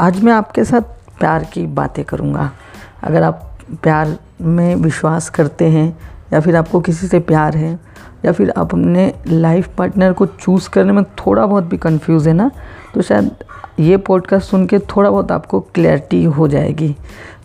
आज मैं आपके साथ प्यार की बातें करूँगा। अगर आप प्यार में विश्वास करते हैं, या फिर आपको किसी से प्यार है, या फिर आप अपने लाइफ पार्टनर को चूज़ करने में थोड़ा बहुत भी कंफ्यूज है ना तो शायद ये पॉडकास्ट सुन के थोड़ा बहुत आपको क्लैरिटी हो जाएगी।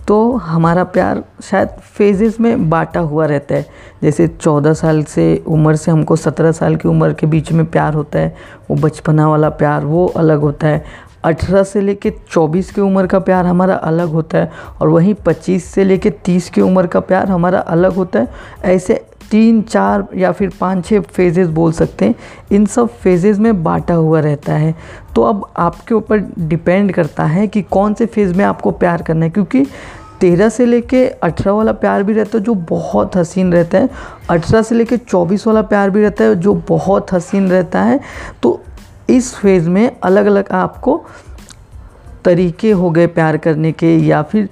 तो हमारा प्यार शायद फेजेस में बांटा हुआ रहता है। जैसे चौदह साल से उम्र से हमको सत्रह साल की उम्र के बीच में प्यार होता है, वो बचपना वाला प्यार, वो अलग होता है। अठारह से लेके चौबीस की उम्र का प्यार हमारा अलग होता है और वहीं पच्चीस से लेके तीस की उम्र का प्यार हमारा अलग होता है। ऐसे तीन, चार या फिर पाँच छः फेजेस बोल सकते हैं। इन सब फेजेस में बांटा हुआ रहता है। तो अब आपके ऊपर डिपेंड करता है कि कौन से फ़ेज़ में आपको प्यार करना है, क्योंकि तेरह से लेके अठारह वाला प्यार भी रहता है जो बहुत हसीन रहता है। अठारह से लेके चौबीस वाला प्यार भी रहता है जो बहुत हसीन रहता है। तो इस फ़ेज़ में अलग अलग आपको तरीके हो गए प्यार करने के या फिर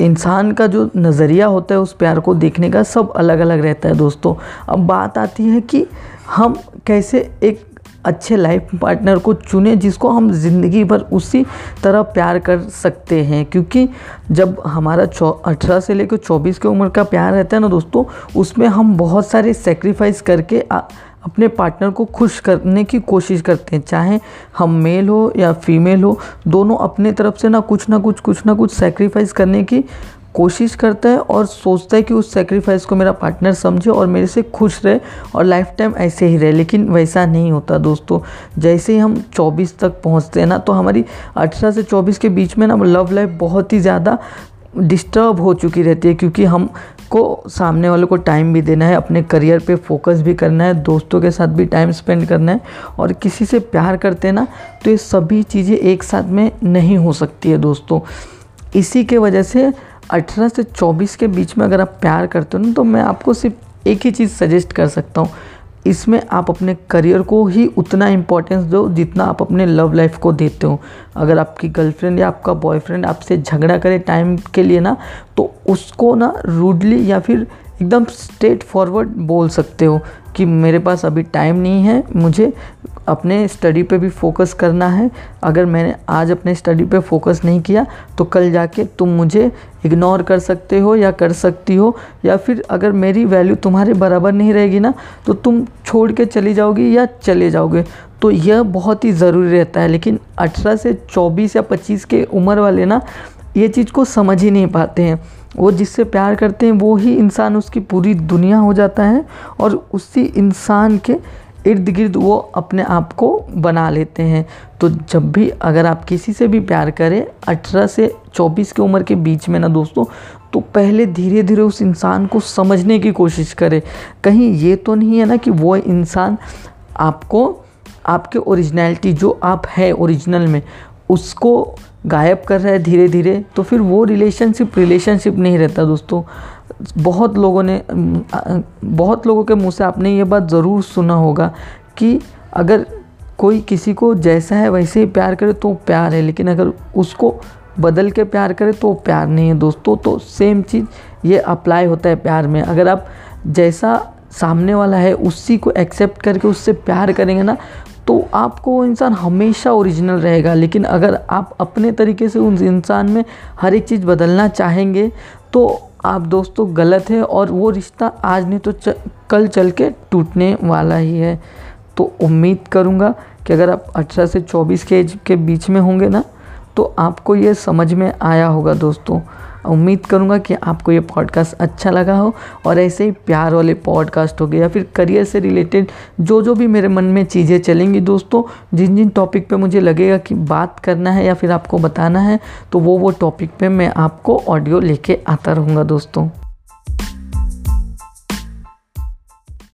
इंसान का जो नज़रिया होता है उस प्यार को देखने का सब अलग अलग रहता है दोस्तों। अब बात आती है कि हम कैसे एक अच्छे लाइफ पार्टनर को चुने जिसको हम ज़िंदगी भर उसी तरह प्यार कर सकते हैं। क्योंकि जब हमारा चौ अठारह से लेकर चौबीस की उम्र का प्यार रहता है ना दोस्तों उसमें हम बहुत सारे सेक्रीफाइस करके आ, अपने पार्टनर को खुश करने की कोशिश करते हैं, चाहे हम मेल हो या फीमेल हो, दोनों अपने तरफ़ से ना कुछ ना कुछ कुछ ना कुछ सेक्रीफाइस करने की कोशिश करता है और सोचता है कि उस सेक्रीफाइस को मेरा पार्टनर समझे और मेरे से खुश रहे और लाइफ टाइम ऐसे ही रहे। लेकिन वैसा नहीं होता दोस्तों। जैसे ही हम 24 तक पहुँचते हैं ना तो हमारी 18 से 24 के बीच में ना लव लाइफ बहुत ही ज़्यादा डिस्टर्ब हो चुकी रहती है, क्योंकि हम को सामने वालों को टाइम भी देना है, अपने करियर पे फोकस भी करना है, दोस्तों के साथ भी टाइम स्पेंड करना है और किसी से प्यार करते ना तो ये सभी चीज़ें एक साथ में नहीं हो सकती है दोस्तों। इसी के वजह से 18 से 24 के बीच में अगर आप प्यार करते हो ना तो मैं आपको सिर्फ़ एक ही चीज़ सजेस्ट कर सकता हूँ। इसमें आप अपने करियर को ही उतना इम्पोर्टेंस दो जितना आप अपने लव लाइफ को देते हो। अगर आपकी गर्लफ्रेंड या आपका बॉयफ्रेंड आपसे झगड़ा करे टाइम के लिए ना तो उसको ना रूडली या फिर एकदम स्ट्रेट फॉरवर्ड बोल सकते हो कि मेरे पास अभी टाइम नहीं है, मुझे अपने स्टडी पे भी फोकस करना है। अगर मैंने आज अपने स्टडी पे फोकस नहीं किया तो कल जाके तुम मुझे इग्नोर कर सकते हो या कर सकती हो। या फिर अगर मेरी वैल्यू तुम्हारे बराबर नहीं रहेगी ना तो तुम छोड़ के चली जाओगी या चले जाओगे। तो यह बहुत ही ज़रूरी रहता है, लेकिन 18 से 24 या 25 के उम्र वाले ना, ये चीज़ को समझ ही नहीं पाते हैं। वो जिससे प्यार करते हैं, वो ही इंसान उसकी पूरी दुनिया हो जाता है और उसी इंसान के इर्द गिर्द वो अपने आप को बना लेते हैं। तो जब भी अगर आप किसी से भी प्यार करें, अठारह से चौबीस की उम्र के बीच में ना दोस्तों तो पहले धीरे धीरे उस इंसान को समझने की कोशिश करें। कहीं ये तो नहीं है ना कि वो इंसान आपको, आपके ओरिजिनलिटी जो आप है ओरिजिनल में, उसको गायब कर रहा है धीरे धीरे तो फिर वो रिलेशनशिप रिलेशनशिप नहीं रहता दोस्तों। बहुत लोगों ने बहुत लोगों के मुँह से आपने ये बात ज़रूर सुना होगा कि अगर कोई किसी को जैसा है वैसे ही प्यार करे तो प्यार है, लेकिन अगर उसको बदल के प्यार करे तो प्यार नहीं है। दोस्तों तो सेम चीज़ ये अप्लाई होता है प्यार में। अगर आप जैसा सामने वाला है उसी को एक्सेप्ट करके उससे प्यार करेंगे ना तो आपको वो इंसान हमेशा ओरिजिनल रहेगा। लेकिन अगर आप अपने तरीके से उस इंसान में हर एक चीज़ बदलना चाहेंगे तो आप दोस्तों गलत है और वो रिश्ता आज नहीं तो च, कल चल के टूटने वाला ही है। तो उम्मीद करूँगा कि अगर आप 18 से 24 के एज के बीच में होंगे ना तो आपको ये समझ में आया होगा दोस्तों। उम्मीद करूँगा कि आपको ये पॉडकास्ट अच्छा लगा हो और ऐसे ही प्यार वाले पॉडकास्ट हो गए या फिर करियर से रिलेटेड जो जो भी मेरे मन में चीज़ें चलेंगी दोस्तों, जिन जिन टॉपिक पे मुझे लगेगा कि बात करना है या फिर आपको बताना है तो वो वो टॉपिक पे मैं आपको ऑडियो लेके आता रहूँगा दोस्तों।